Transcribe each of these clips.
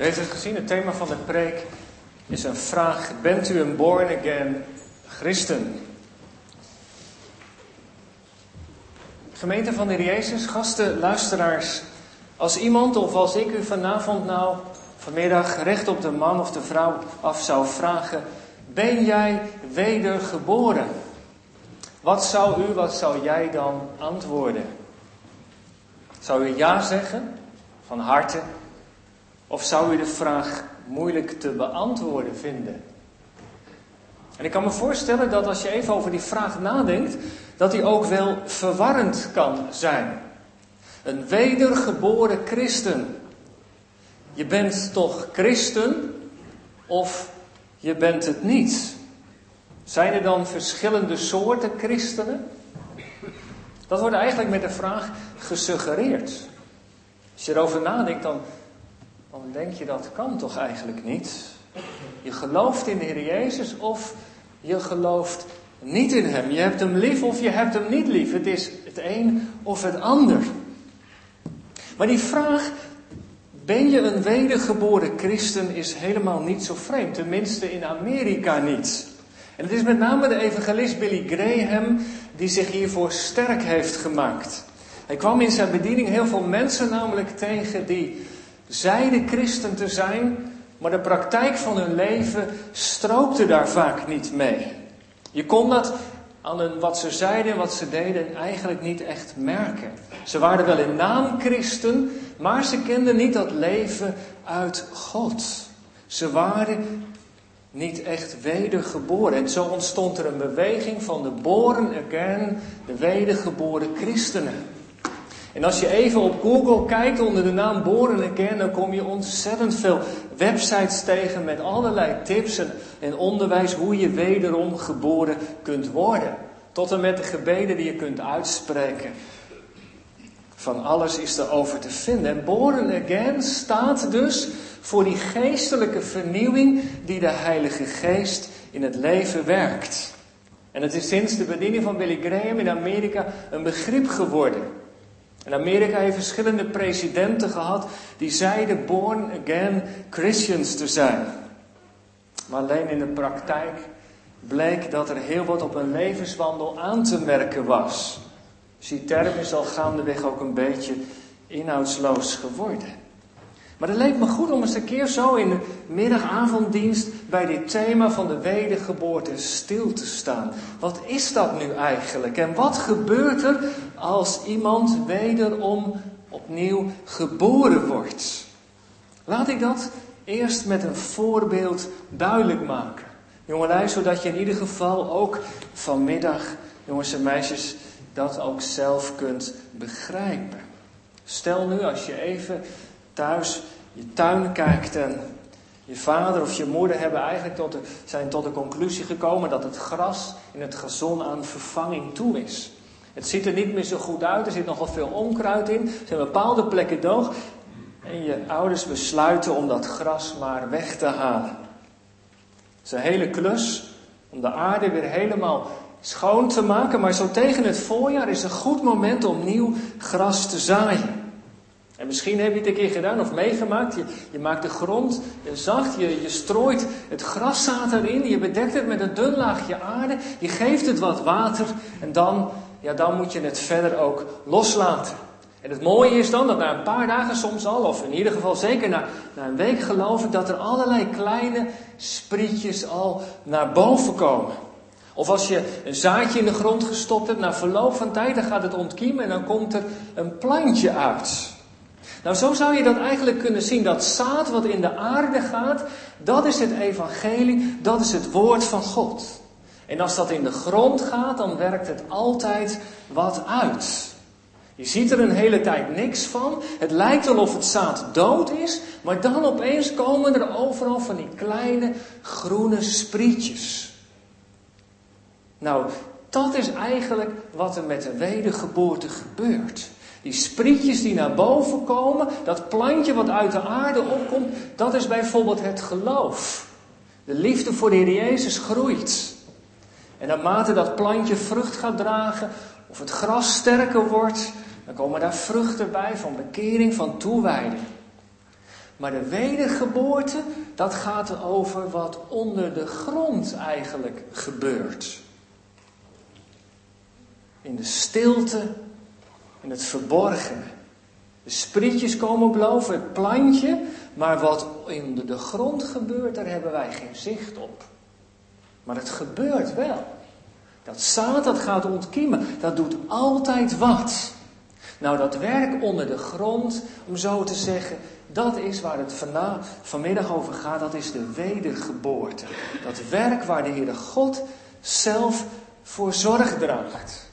U heeft het gezien, het thema van de preek is een vraag. Bent u een born-again christen? Gemeente van de Heer Jezus, gasten, luisteraars. Als iemand of als ik u vanavond nou, vanmiddag, recht op de man of de vrouw af zou vragen. Ben jij wedergeboren? Wat zou u, wat zou jij dan antwoorden? Zou u ja zeggen, van harte? Of zou u de vraag moeilijk te beantwoorden vinden? En ik kan me voorstellen dat als je even over die vraag nadenkt, dat die ook wel verwarrend kan zijn. Een wedergeboren christen. Je bent toch christen of je bent het niet? Zijn er dan verschillende soorten christenen? Dat wordt eigenlijk met de vraag gesuggereerd. Als je erover nadenkt, dan, dan denk je dat kan toch eigenlijk niet. Je gelooft in de Heer Jezus of je gelooft niet in Hem. Je hebt Hem lief of je hebt Hem niet lief. Het is het een of het ander. Maar die vraag, ben je een wedergeboren christen, is helemaal niet zo vreemd. Tenminste in Amerika niet. En het is met name de evangelist Billy Graham die zich hiervoor sterk heeft gemaakt. Hij kwam in zijn bediening heel veel mensen namelijk tegen die zeiden christen te zijn, maar de praktijk van hun leven strookte daar vaak niet mee. Je kon dat aan wat ze zeiden en wat ze deden eigenlijk niet echt merken. Ze waren wel in naam christen, maar ze kenden niet dat leven uit God. Ze waren niet echt wedergeboren. En zo ontstond er een beweging van de born again, de wedergeboren christenen. En als je even op Google kijkt onder de naam Born Again, dan kom je ontzettend veel websites tegen met allerlei tips en, onderwijs hoe je wederom geboren kunt worden. Tot en met de gebeden die je kunt uitspreken. Van alles is er over te vinden. En Born Again staat dus voor die geestelijke vernieuwing die de Heilige Geest in het leven werkt. En het is sinds de bediening van Billy Graham in Amerika een begrip geworden. En Amerika heeft verschillende presidenten gehad die zeiden born again Christians te zijn. Maar alleen in de praktijk bleek dat er heel wat op een levenswandel aan te merken was. Dus die term is al gaandeweg ook een beetje inhoudsloos geworden. Maar het leek me goed om eens een keer zo in de middagavonddienst bij dit thema van de wedergeboorte stil te staan. Wat is dat nu eigenlijk? En wat gebeurt er als iemand wederom opnieuw geboren wordt? Laat ik dat eerst met een voorbeeld duidelijk maken. Jongelui, zodat je in ieder geval ook vanmiddag, jongens en meisjes, dat ook zelf kunt begrijpen. Stel nu als je even thuis je tuin kijkt en je vader of je moeder hebben eigenlijk tot de, zijn tot de conclusie gekomen dat het gras in het gazon aan vervanging toe is. Het ziet er niet meer zo goed uit, er zit nogal veel onkruid in, er zijn bepaalde plekken doog. En je ouders besluiten om dat gras maar weg te halen. Het is een hele klus om de aarde weer helemaal schoon te maken, maar zo tegen het voorjaar is een goed moment om nieuw gras te zaaien. En misschien heb je het een keer gedaan of meegemaakt. Je, je maakt de grond zacht, je, je strooit het graszaad erin, je bedekt het met een dun laagje aarde, je geeft het wat water en dan, ja, dan moet je het verder ook loslaten. En het mooie is dan dat na een paar dagen soms al, of in ieder geval zeker na, na een week geloof ik, dat er allerlei kleine sprietjes al naar boven komen. Of als je een zaadje in de grond gestopt hebt, na verloop van tijd, dan gaat het ontkiemen en dan komt er een plantje uit. Nou, zo zou je dat eigenlijk kunnen zien. Dat zaad wat in de aarde gaat, dat is het evangelie, dat is het woord van God. En als dat in de grond gaat, dan werkt het altijd wat uit. Je ziet er een hele tijd niks van. Het lijkt wel of het zaad dood is, maar dan opeens komen er overal van die kleine groene sprietjes. Nou, dat is eigenlijk wat er met de wedergeboorte gebeurt. Die sprietjes die naar boven komen, dat plantje wat uit de aarde opkomt, dat is bijvoorbeeld het geloof. De liefde voor de Heer Jezus groeit. En naarmate dat plantje vrucht gaat dragen, of het gras sterker wordt, dan komen daar vruchten bij van bekering, van toewijding. Maar de wedergeboorte, dat gaat over wat onder de grond eigenlijk gebeurt. In de stilte, in het verborgene. De sprietjes komen beloven, het plantje, maar wat in de grond gebeurt, daar hebben wij geen zicht op. Maar het gebeurt wel. Dat zaad dat gaat ontkiemen, dat doet altijd wat. Nou, dat werk onder de grond, om zo te zeggen, dat is waar het vanmiddag over gaat, dat is de wedergeboorte. Dat werk waar de Heere God zelf voor zorg draagt.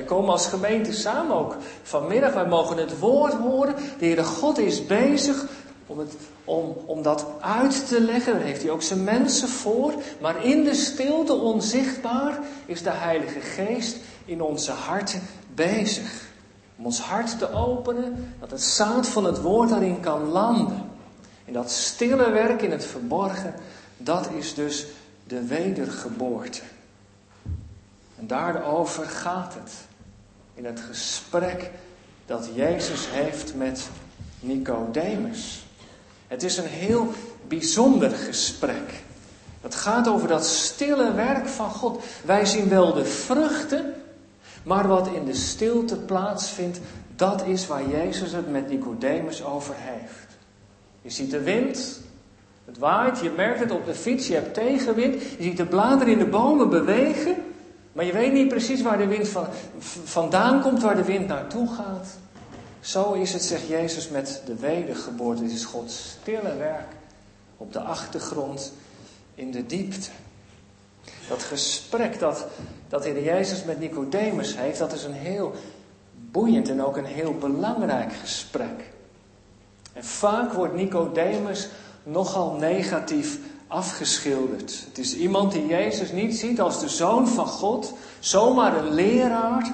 Wij komen als gemeente samen ook vanmiddag, wij mogen het woord horen. De Heere God is bezig om, het, om, om dat uit te leggen. Daar heeft hij ook zijn mensen voor. Maar in de stilte onzichtbaar is de Heilige Geest in onze harten bezig. Om ons hart te openen, dat het zaad van het woord daarin kan landen. En dat stille werk in het verborgen, dat is dus de wedergeboorte. En daarover gaat het. In het gesprek dat Jezus heeft met Nicodemus. Het is een heel bijzonder gesprek. Het gaat over dat stille werk van God. Wij zien wel de vruchten, maar wat in de stilte plaatsvindt, dat is waar Jezus het met Nicodemus over heeft. Je ziet de wind, het waait, je merkt het op de fiets, je hebt tegenwind, je ziet de bladeren in de bomen bewegen, maar je weet niet precies waar de wind van, vandaan komt, waar de wind naartoe gaat. Zo is het, zegt Jezus, met de wedergeboorte. Dit is Gods stille werk op de achtergrond in de diepte. Dat gesprek dat, dat Heer Jezus met Nicodemus heeft, dat is een heel boeiend en ook een heel belangrijk gesprek. En vaak wordt Nicodemus nogal negatief afgeschilderd. Het is iemand die Jezus niet ziet als de zoon van God, zomaar een leraar.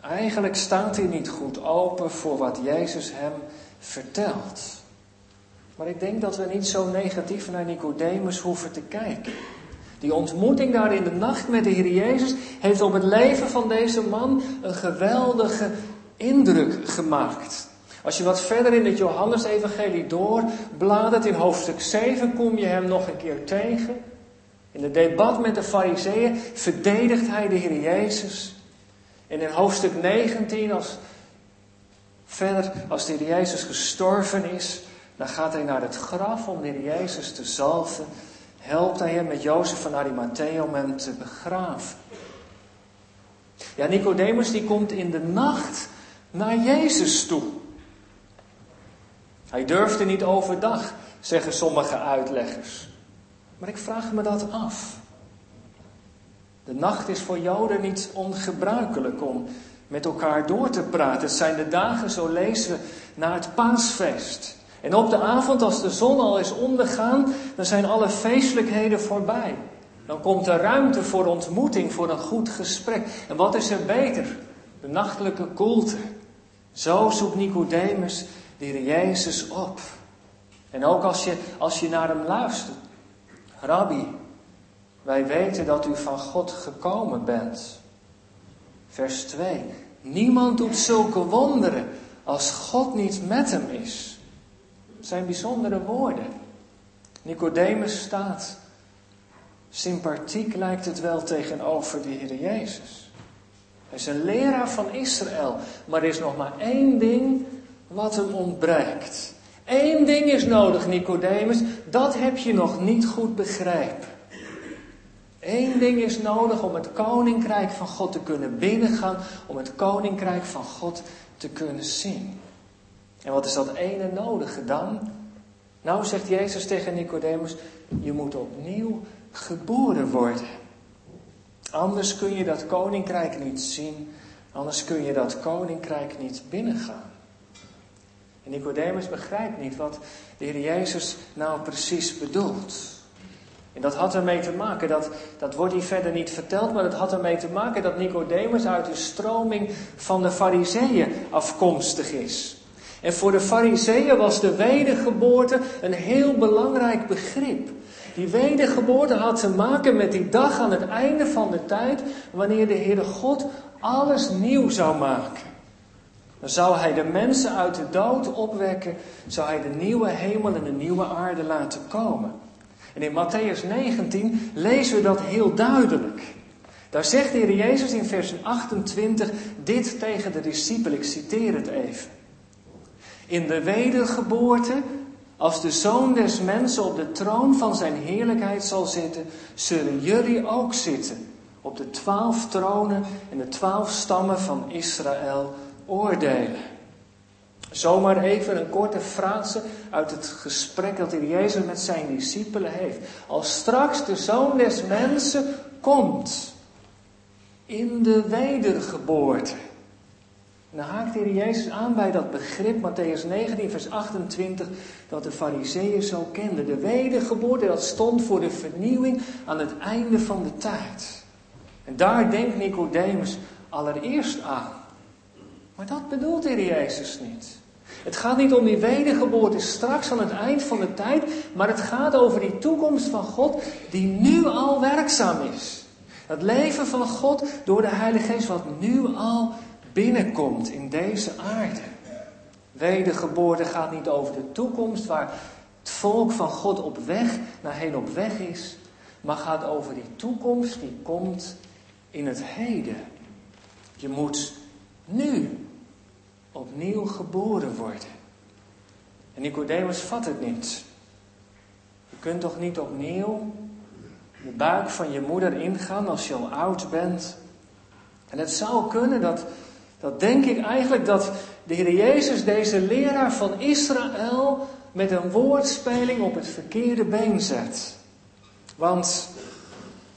Eigenlijk staat hij niet goed open voor wat Jezus hem vertelt. Maar ik denk dat we niet zo negatief naar Nicodemus hoeven te kijken. Die ontmoeting daar in de nacht met de Heer Jezus heeft op het leven van deze man een geweldige indruk gemaakt. Als je wat verder in het Johannesevangelie doorbladert, in hoofdstuk 7 kom je hem nog een keer tegen. In het debat met de fariseeën verdedigt hij de Heer Jezus. En in hoofdstuk 19, als, verder, als de Heer Jezus gestorven is, dan gaat hij naar het graf om de Heer Jezus te zalven. Helpt hij hem met Jozef van Arimathea om hem te begraven. Ja, Nicodemus die komt in de nacht naar Jezus toe. Hij durfde niet overdag, zeggen sommige uitleggers. Maar ik vraag me dat af. De nacht is voor Joden niet ongebruikelijk om met elkaar door te praten. Het zijn de dagen, zo lezen we, na het paasfeest. En op de avond, als de zon al is ondergaan, dan zijn alle feestelijkheden voorbij. Dan komt er ruimte voor ontmoeting, voor een goed gesprek. En wat is er beter? De nachtelijke koelte. Zo zoekt Nicodemus de Jezus op. En ook als je, als je naar hem luistert. Rabbi, wij weten dat u van God gekomen bent. Vers 2. Niemand doet zulke wonderen als God niet met hem is. Het zijn bijzondere woorden. Nicodemus staat. Sympathiek lijkt het wel tegenover de Heer Jezus. Hij is een leraar van Israël. Maar er is nog maar één ding wat hem ontbreekt. Eén ding is nodig, Nicodemus. Dat heb je nog niet goed begrepen. Eén ding is nodig om het koninkrijk van God te kunnen binnengaan, om het koninkrijk van God te kunnen zien. En wat is dat ene nodige dan? Nou, zegt Jezus tegen Nicodemus, je moet opnieuw geboren worden. Anders kun je dat koninkrijk niet zien, anders kun je dat koninkrijk niet binnengaan. En Nicodemus begrijpt niet wat de Heer Jezus nou precies bedoelt. En dat had ermee te maken, dat, dat wordt hier verder niet verteld, maar dat had ermee te maken dat Nicodemus uit de stroming van de fariseeën afkomstig is. En voor de fariseeën was de wedergeboorte een heel belangrijk begrip. Die wedergeboorte had te maken met die dag aan het einde van de tijd, wanneer de Heere God alles nieuw zou maken. Dan zou hij de mensen uit de dood opwekken, zou hij de nieuwe hemel en de nieuwe aarde laten komen. En in Matthäus 19 lezen we dat heel duidelijk. Daar zegt de Heer Jezus in vers 28 dit tegen de discipelen, ik citeer het even. In de wedergeboorte, als de zoon des mensen op de troon van zijn heerlijkheid zal zitten, zullen jullie ook zitten op de twaalf tronen en de twaalf stammen van Israël oordelen. Zomaar even een korte frase uit het gesprek dat de Jezus met zijn discipelen heeft. Als straks de zoon des mensen komt in de wedergeboorte. Dan haakt de Jezus aan bij dat begrip, Matthäus 19, vers 28, dat de fariseeën zo kenden. De wedergeboorte, dat stond voor de vernieuwing aan het einde van de tijd. En daar denkt Nicodemus allereerst aan. Maar dat bedoelt de Jezus niet. Het gaat niet om die wedergeboorte straks aan het eind van de tijd, maar het gaat over die toekomst van God die nu al werkzaam is. Het leven van God door de Heilige Geest wat nu al binnenkomt in deze aarde. Wedergeboorte gaat niet over de toekomst waar het volk van God op weg naar heen op weg is, maar gaat over die toekomst die komt in het heden. Je moet nu opnieuw geboren worden. En Nicodemus vat het niet. Je kunt toch niet opnieuw de buik van je moeder ingaan als je al oud bent? En het zou kunnen dat, dat denk ik eigenlijk, dat de Heer Jezus deze leraar van Israël met een woordspeling op het verkeerde been zet. Want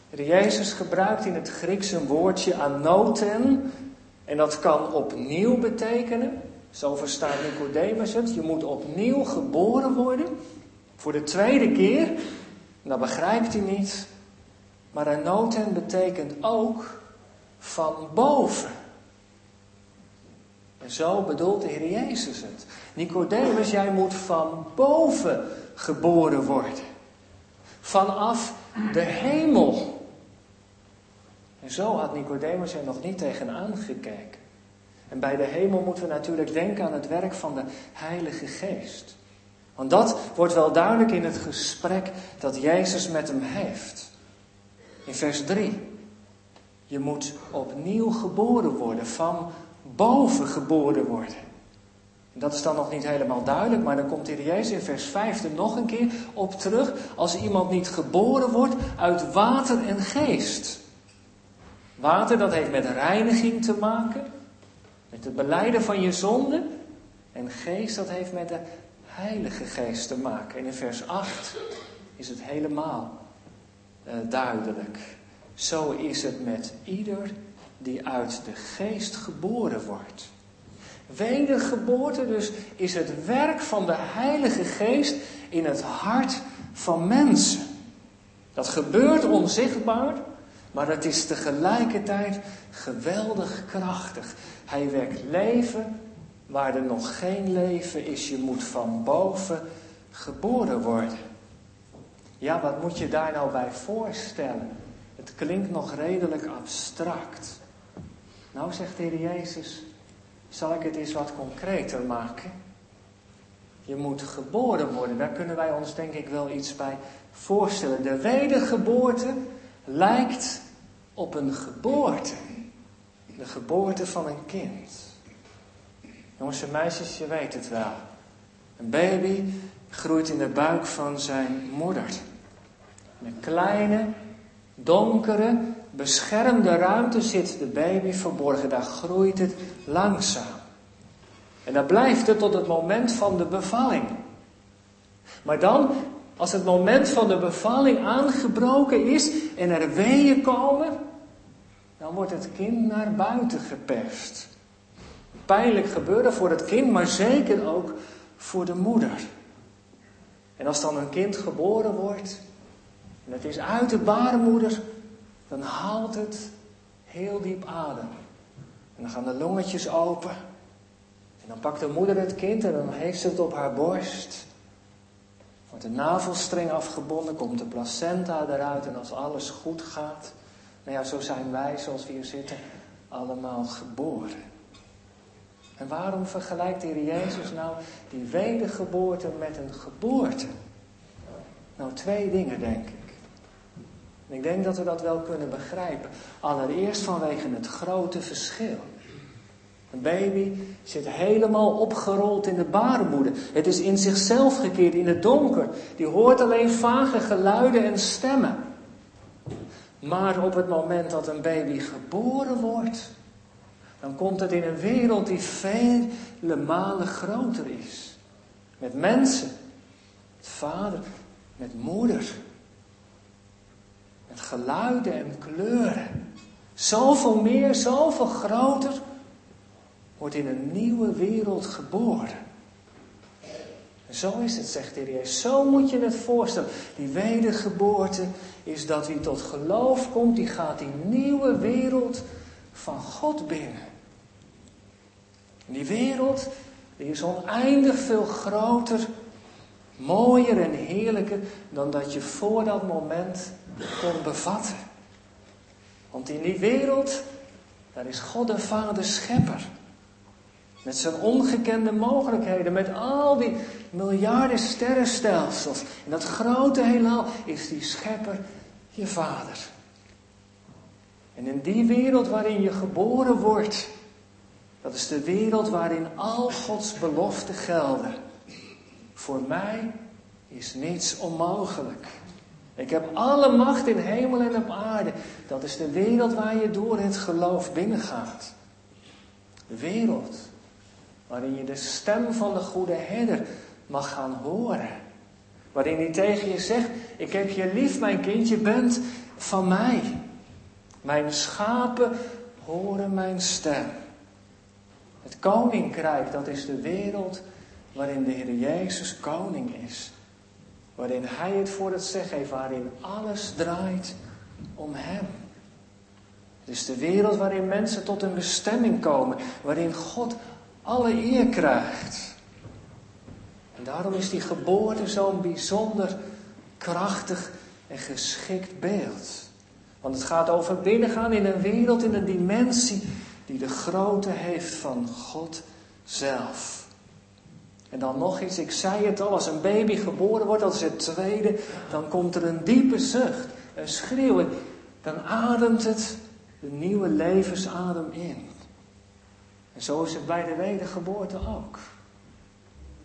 de Jezus gebruikt in het Grieks een woordje anoten. En dat kan opnieuw betekenen. Zo verstaat Nicodemus het. Je moet opnieuw geboren worden. Voor de tweede keer. En dat begrijpt hij niet. Maar anoten betekent ook van boven. En zo bedoelt de Heer Jezus het. Nicodemus, jij moet van boven geboren worden. Vanaf de hemel. Zo had Nicodemus er nog niet tegenaan gekeken. En bij de hemel moeten we natuurlijk denken aan het werk van de Heilige Geest. Want dat wordt wel duidelijk in het gesprek dat Jezus met hem heeft. In vers 3. Je moet opnieuw geboren worden, van boven geboren worden. En dat is dan nog niet helemaal duidelijk, maar dan komt hier Jezus in vers 5 er nog een keer op terug. Als iemand niet geboren wordt uit water en geest. Water, dat heeft met reiniging te maken, met het beleiden van je zonde. En geest, dat heeft met de Heilige Geest te maken. En in vers 8 is het helemaal uh, duidelijk. Zo is het met ieder die uit de geest geboren wordt. Wedergeboorte dus is het werk van de Heilige Geest in het hart van mensen. Dat gebeurt onzichtbaar, maar het is tegelijkertijd geweldig krachtig. Hij wekt leven waar er nog geen leven is. Je moet van boven geboren worden. Ja, wat moet je daar nou bij voorstellen? Het klinkt nog redelijk abstract. Nou, zegt de Heer Jezus, zal ik het eens wat concreter maken? Je moet geboren worden. Daar kunnen wij ons denk ik wel iets bij voorstellen. De wedergeboorte lijkt op een geboorte. De geboorte van een kind. Jongens en meisjes, je weet het wel. Een baby groeit in de buik van zijn moeder. In een kleine, donkere, beschermde ruimte zit de baby verborgen. Daar groeit het langzaam. En daar blijft het tot het moment van de bevalling. Maar dan, als het moment van de bevalling aangebroken is en er weeën komen, dan wordt het kind naar buiten geperst. Pijnlijk gebeuren voor het kind, maar zeker ook voor de moeder. En als dan een kind geboren wordt, en het is uit de baarmoeder, dan haalt het heel diep adem. En dan gaan de longetjes open. En dan pakt de moeder het kind en dan heeft ze het op haar borst. Wordt de navelstreng afgebonden, komt de placenta eruit en als alles goed gaat, nou ja, zo zijn wij zoals we hier zitten, allemaal geboren. En waarom vergelijkt de Jezus nou die wedergeboorte met een geboorte? Nou, twee dingen denk ik. Ik denk dat we dat wel kunnen begrijpen. Allereerst vanwege het grote verschil. Een baby zit helemaal opgerold in de baarmoeder. Het is in zichzelf gekeerd, in het donker. Die hoort alleen vage geluiden en stemmen. Maar op het moment dat een baby geboren wordt, dan komt het in een wereld die vele malen groter is. Met mensen, met vader, met moeder. Met geluiden en kleuren. Zoveel meer, zoveel groter wordt in een nieuwe wereld geboren. En zo is het, zegt de Heer Zo moet je het voorstellen. Die wedergeboorte is dat wie tot geloof komt, die gaat die nieuwe wereld van God binnen. En die wereld die is oneindig veel groter, mooier en heerlijker dan dat je voor dat moment kon bevatten. Want in die wereld, daar is God de Vader schepper. Met zijn ongekende mogelijkheden, met al die miljarden sterrenstelsels. En dat grote heelal is die schepper je vader. En in die wereld waarin je geboren wordt, dat is de wereld waarin al Gods beloften gelden. Voor mij is niets onmogelijk. Ik heb alle macht in hemel en op aarde. Dat is de wereld waar je door het geloof binnengaat. De wereld waarin je de stem van de goede herder mag gaan horen. Waarin hij tegen je zegt, ik heb je lief mijn kind, je bent van mij. Mijn schapen horen mijn stem. Het koninkrijk, dat is de wereld waarin de Heer Jezus koning is. Waarin Hij het voor het zeggen heeft, waarin alles draait om Hem. Het is de wereld waarin mensen tot een bestemming komen, waarin God alle eer krijgt. En daarom is die geboorte zo'n bijzonder krachtig en geschikt beeld. Want het gaat over binnengaan in een wereld, in een dimensie die de grootte heeft van God zelf. En dan nog iets, ik zei het al, als een baby geboren wordt, als het tweede, dan komt er een diepe zucht, een schreeuw. Dan ademt het de nieuwe levensadem in. En zo is het bij de wedergeboorte ook.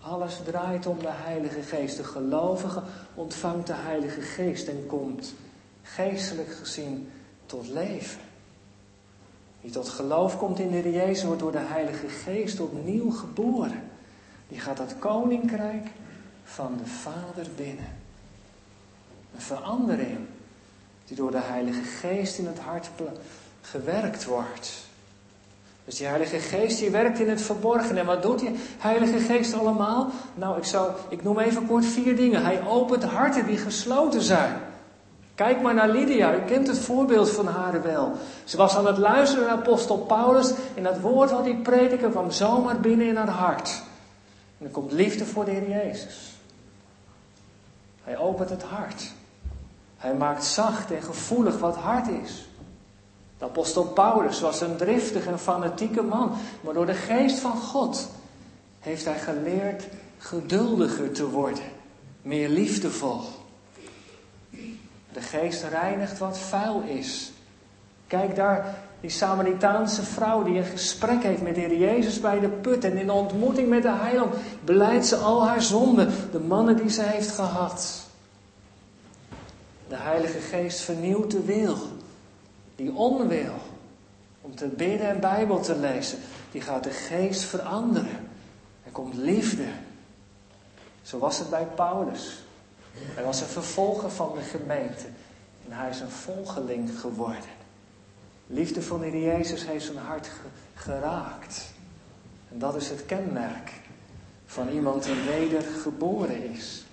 Alles draait om de Heilige Geest. De gelovige ontvangt de Heilige Geest en komt geestelijk gezien tot leven. Wie tot geloof komt in de Jezus wordt door de Heilige Geest opnieuw geboren. Die gaat dat koninkrijk van de Vader binnen. Een verandering die door de Heilige Geest in het hart gewerkt wordt. Dus die Heilige Geest die werkt in het verborgen. En wat doet die Heilige Geest allemaal? Nou, ik, zou, ik noem even kort vier dingen. Hij opent harten die gesloten zijn. Kijk maar naar Lydia, u kent het voorbeeld van haar wel. Ze was aan het luisteren naar apostel Paulus en dat woord wat hij predikte kwam zomaar binnen in haar hart. En er komt liefde voor de Heer Jezus. Hij opent het hart. Hij maakt zacht en gevoelig wat hard is. De apostel Paulus was een driftig en fanatieke man, maar door de geest van God heeft hij geleerd geduldiger te worden, meer liefdevol. De geest reinigt wat vuil is. Kijk daar, die Samaritaanse vrouw die een gesprek heeft met de Heer Jezus bij de put en in de ontmoeting met de heiland beleidt ze al haar zonden, de mannen die ze heeft gehad. De Heilige Geest vernieuwt de wil die onwil om te bidden en Bijbel te lezen, die gaat de geest veranderen. Er komt liefde. Zo was het bij Paulus. Hij was een vervolger van de gemeente en hij is een volgeling geworden. Liefde van de Jezus heeft zijn hart geraakt. En dat is het kenmerk van iemand die wedergeboren is.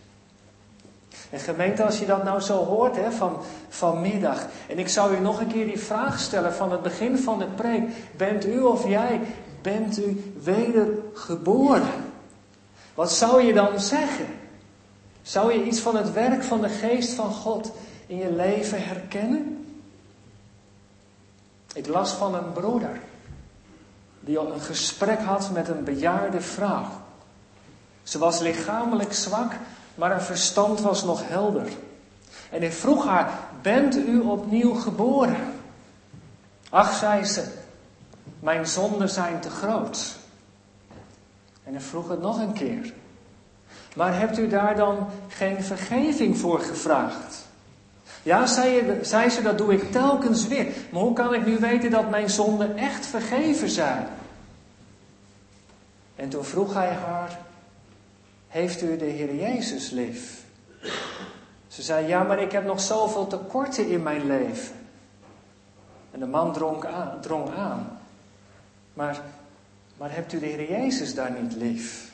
En gemeente, als je dat nou zo hoort hè, van, vanmiddag. En ik zou u nog een keer die vraag stellen van het begin van de preek. Bent u of jij, bent u wedergeboren? Wat zou je dan zeggen? Zou je iets van het werk van de geest van God in je leven herkennen? Ik las van een broeder. die een gesprek had met een bejaarde vrouw. Ze was lichamelijk zwak, maar haar verstand was nog helder. En hij vroeg haar: Bent u opnieuw geboren? Ach, zei ze, mijn zonden zijn te groot. En hij vroeg het nog een keer. Maar hebt u daar dan geen vergeving voor gevraagd? Ja, zei, zei ze, dat doe ik telkens weer. Maar hoe kan ik nu weten dat mijn zonden echt vergeven zijn? En toen vroeg hij haar, heeft u de Heer Jezus lief? Ze zei, ja, maar ik heb nog zoveel tekorten in mijn leven. En de man drong aan. Drong aan. Maar, maar hebt u de Heer Jezus daar niet lief?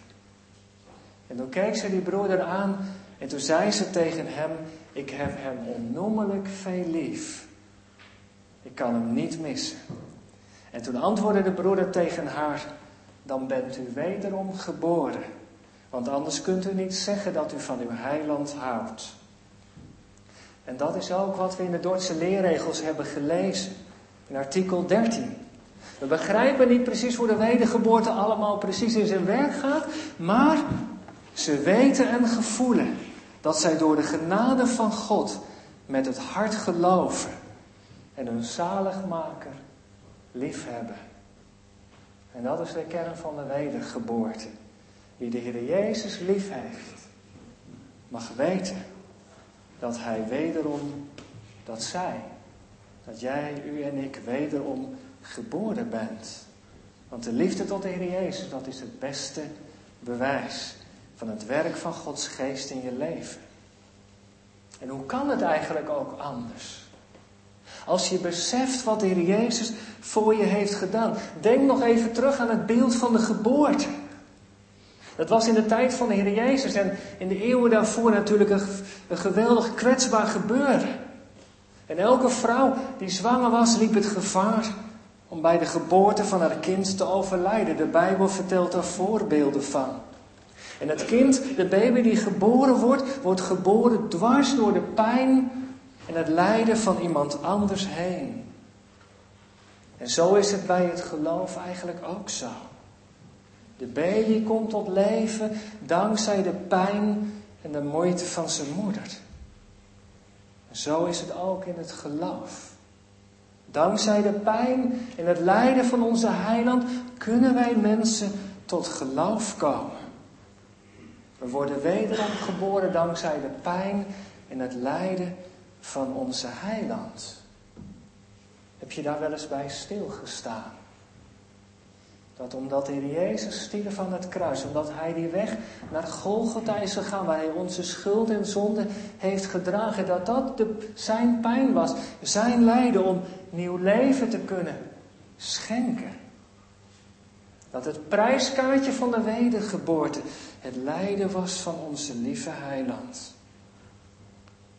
En toen keek ze die broeder aan en toen zei ze tegen hem, ik heb hem onnoemelijk veel lief. Ik kan hem niet missen. En toen antwoordde de broeder tegen haar, dan bent u wederom geboren. Want anders kunt u niet zeggen dat u van uw heiland houdt. En dat is ook wat we in de Duitse leerregels hebben gelezen. In artikel 13. We begrijpen niet precies hoe de wedergeboorte allemaal precies in zijn werk gaat. Maar ze weten en gevoelen dat zij door de genade van God met het hart geloven. En hun zaligmaker liefhebben. En dat is de kern van de wedergeboorte. Wie de Heer Jezus lief heeft, mag weten dat Hij wederom, dat zij, dat jij, u en ik wederom geboren bent. Want de liefde tot de Heer Jezus, dat is het beste bewijs van het werk van Gods geest in je leven. En hoe kan het eigenlijk ook anders? Als je beseft wat de Heer Jezus voor je heeft gedaan. Denk nog even terug aan het beeld van de geboorte. Dat was in de tijd van de Heer Jezus en in de eeuwen daarvoor natuurlijk een, geweldig kwetsbaar gebeuren. En elke vrouw die zwanger was, liep het gevaar om bij de geboorte van haar kind te overlijden. De Bijbel vertelt daar voorbeelden van. En het kind, de baby die geboren wordt, wordt geboren dwars door de pijn en het lijden van iemand anders heen. En zo is het bij het geloof eigenlijk ook zo. De baby komt tot leven dankzij de pijn en de moeite van zijn moeder. En zo is het ook in het geloof. Dankzij de pijn en het lijden van onze heiland kunnen wij mensen tot geloof komen. We worden wederom geboren dankzij de pijn en het lijden van onze heiland. Heb je daar wel eens bij stilgestaan? Dat omdat Heer Jezus stierf van het kruis, omdat Hij die weg naar Golgotha is gegaan, waar Hij onze schuld en zonde heeft gedragen, dat dat de, zijn pijn was, zijn lijden om nieuw leven te kunnen schenken. Dat het prijskaartje van de wedergeboorte het lijden was van onze lieve heiland.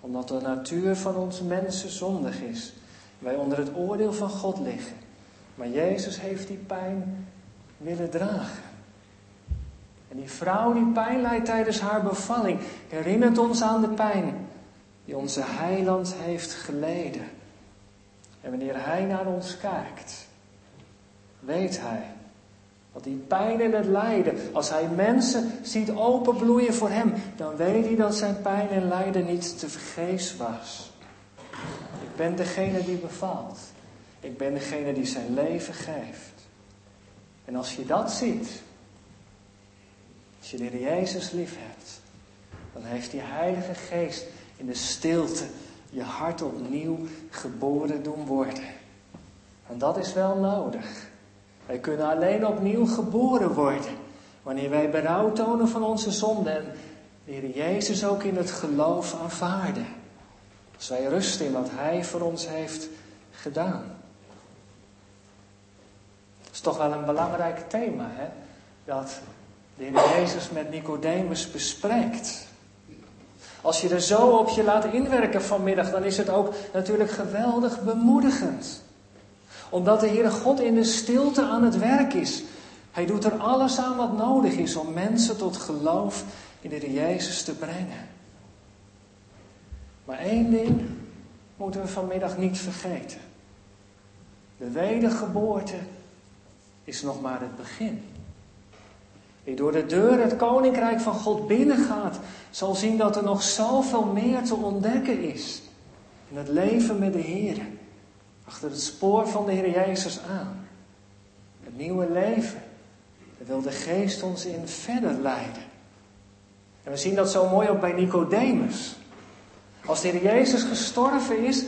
Omdat de natuur van ons mensen zondig is, wij onder het oordeel van God liggen. Maar Jezus heeft die pijn willen dragen. En die vrouw die pijn leidt tijdens haar bevalling, herinnert ons aan de pijn die onze heiland heeft geleden. En wanneer hij naar ons kijkt, weet hij dat die pijn en het lijden, als hij mensen ziet openbloeien voor hem, dan weet hij dat zijn pijn en lijden niet te vergeefs was. Ik ben degene die bevalt. Ik ben degene die zijn leven geeft. En als je dat ziet, als je de Heer Jezus lief hebt, dan heeft die Heilige Geest in de stilte je hart opnieuw geboren doen worden. En dat is wel nodig. Wij kunnen alleen opnieuw geboren worden wanneer wij berouw tonen van onze zonde en de Heer Jezus ook in het geloof aanvaarden. Als wij rusten in wat Hij voor ons heeft gedaan. Is toch wel een belangrijk thema, hè? Dat de Heer Jezus met Nicodemus bespreekt. Als je er zo op je laat inwerken vanmiddag, dan is het ook natuurlijk geweldig bemoedigend omdat de Heere God in de stilte aan het werk is. Hij doet er alles aan wat nodig is om mensen tot geloof in de Heer Jezus te brengen. Maar één ding moeten we vanmiddag niet vergeten. De wedergeboorte is nog maar het begin. Wie door de deur het koninkrijk van God binnengaat, zal zien dat er nog zoveel meer te ontdekken is. In het leven met de Heer. Achter het spoor van de Heer Jezus aan. Het nieuwe leven. Daar wil de Geest ons in verder leiden. En we zien dat zo mooi ook bij Nicodemus. Als de Heer Jezus gestorven is,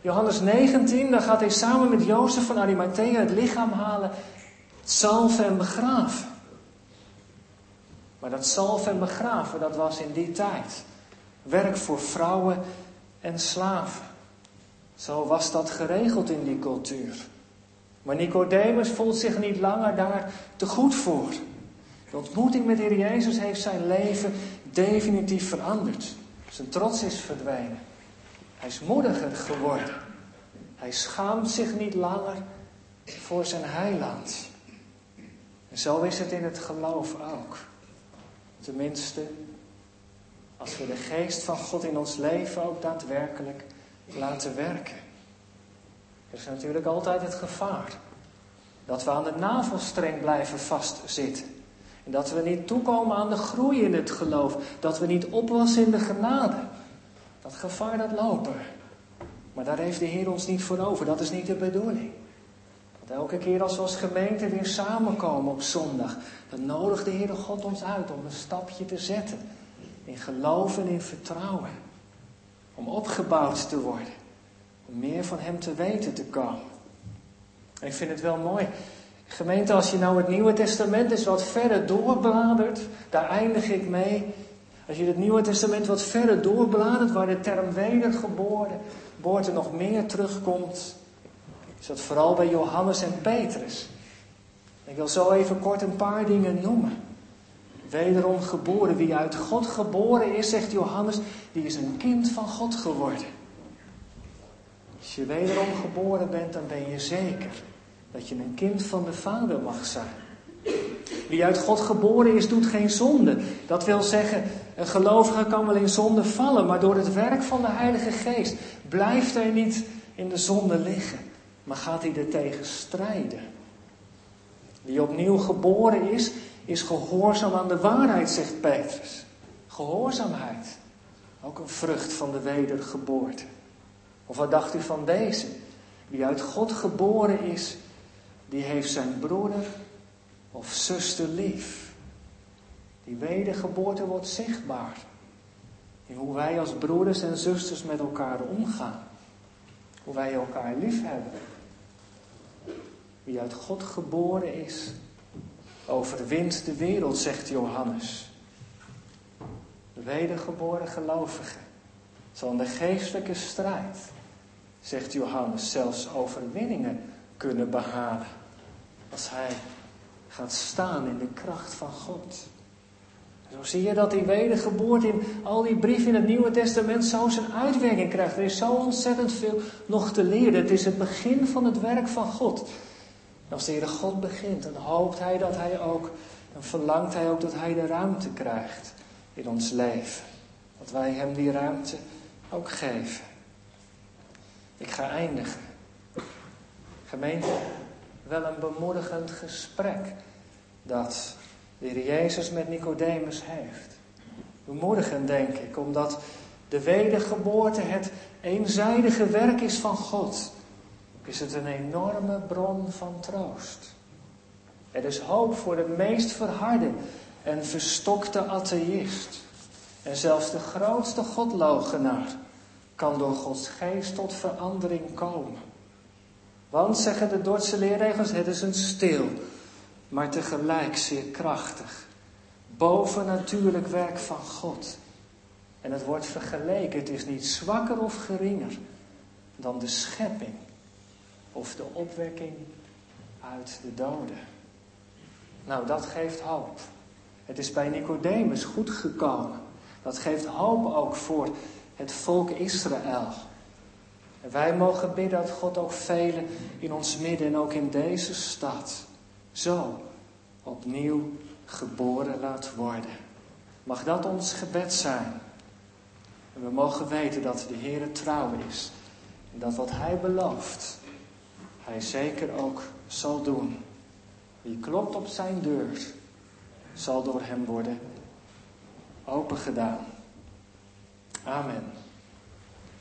Johannes 19, dan gaat hij samen met Jozef van Arimathea het lichaam halen, zalven en begraven. Maar dat zalven en begraven, dat was in die tijd werk voor vrouwen en slaven. Zo was dat geregeld in die cultuur. Maar Nicodemus voelt zich niet langer daar te goed voor. De ontmoeting met Heer Jezus heeft zijn leven definitief veranderd. Zijn trots is verdwenen. Hij is moediger geworden. Hij schaamt zich niet langer voor zijn heiland. En zo is het in het geloof ook. Tenminste, als we de geest van God in ons leven ook daadwerkelijk laten werken. Er is natuurlijk altijd het gevaar dat we aan de navelstreng blijven vastzitten. En dat we niet toekomen aan de groei in het geloof. Dat we niet opwassen in de genade. Dat gevaar dat lopen. Maar daar heeft de Heer ons niet voor over. Dat is niet de bedoeling. Elke keer als we als gemeente weer samenkomen op zondag, dan nodigt de Heere God ons uit om een stapje te zetten. In geloof en in vertrouwen. Om opgebouwd te worden. Om meer van Hem te weten te komen. En ik vind het wel mooi. Gemeente, als je nou het Nieuwe Testament eens wat verder doorbladert, daar eindig ik mee. Als je het Nieuwe Testament wat verder doorbladert, waar de term wedergeboren, geboorte nog meer terugkomt, is dat vooral bij Johannes en Petrus. Ik wil zo even kort een paar dingen noemen. Wederom geboren. Wie uit God geboren is, zegt Johannes, die is een kind van God geworden. Als je wederom geboren bent, dan ben je zeker dat je een kind van de Vader mag zijn. Wie uit God geboren is, doet geen zonde. Dat wil zeggen, een gelovige kan wel in zonde vallen, maar door het werk van de Heilige Geest blijft hij niet in de zonde liggen, maar gaat hij er tegen strijden. Wie opnieuw geboren is, is gehoorzaam aan de waarheid, zegt Petrus. Gehoorzaamheid, ook een vrucht van de wedergeboorte. Of wat dacht u van deze? Wie uit God geboren is, die heeft zijn broeder of zuster lief. Die wedergeboorte wordt zichtbaar. In hoe wij als broeders en zusters met elkaar omgaan. Hoe wij elkaar lief hebben. Wie uit God geboren is, overwint de wereld, zegt Johannes. De wedergeboren gelovige zal in de geestelijke strijd, zegt Johannes, zelfs overwinningen kunnen behalen. Als hij gaat staan in de kracht van God. Zo zie je dat die wedergeboorte in al die brieven in het Nieuwe Testament zo zijn uitwerking krijgt. Er is zo ontzettend veel nog te leren. Het is het begin van het werk van God. En als de Heere God begint, dan hoopt Hij dat Hij ook, dan verlangt Hij ook dat Hij de ruimte krijgt in ons leven. Dat wij Hem die ruimte ook geven. Ik ga eindigen. Gemeente, wel een bemoedigend gesprek dat de Heer Jezus met Nicodemus heeft. Bemoedigend, denk ik, omdat de wedergeboorte het eenzijdige werk is van God. Is het een enorme bron van troost. Er is hoop voor de meest verharde en verstokte atheïst. En zelfs de grootste godlogenaar kan door Gods geest tot verandering komen. Want, zeggen de Dordtse leerregels, het is een stil, maar tegelijk zeer krachtig, bovennatuurlijk werk van God. En het wordt vergeleken, het is niet zwakker of geringer dan de schepping of de opwekking uit de doden. Nou, dat geeft hoop. Het is bij Nicodemus goed gekomen. Dat geeft hoop ook voor het volk Israël. En wij mogen bidden dat God ook velen in ons midden en ook in deze stad zo opnieuw geboren laat worden. Mag dat ons gebed zijn? En we mogen weten dat de Heer trouw is. En dat wat Hij belooft, Hij zeker ook zal doen. Wie klopt op zijn deur, zal door hem worden opengedaan. Amen.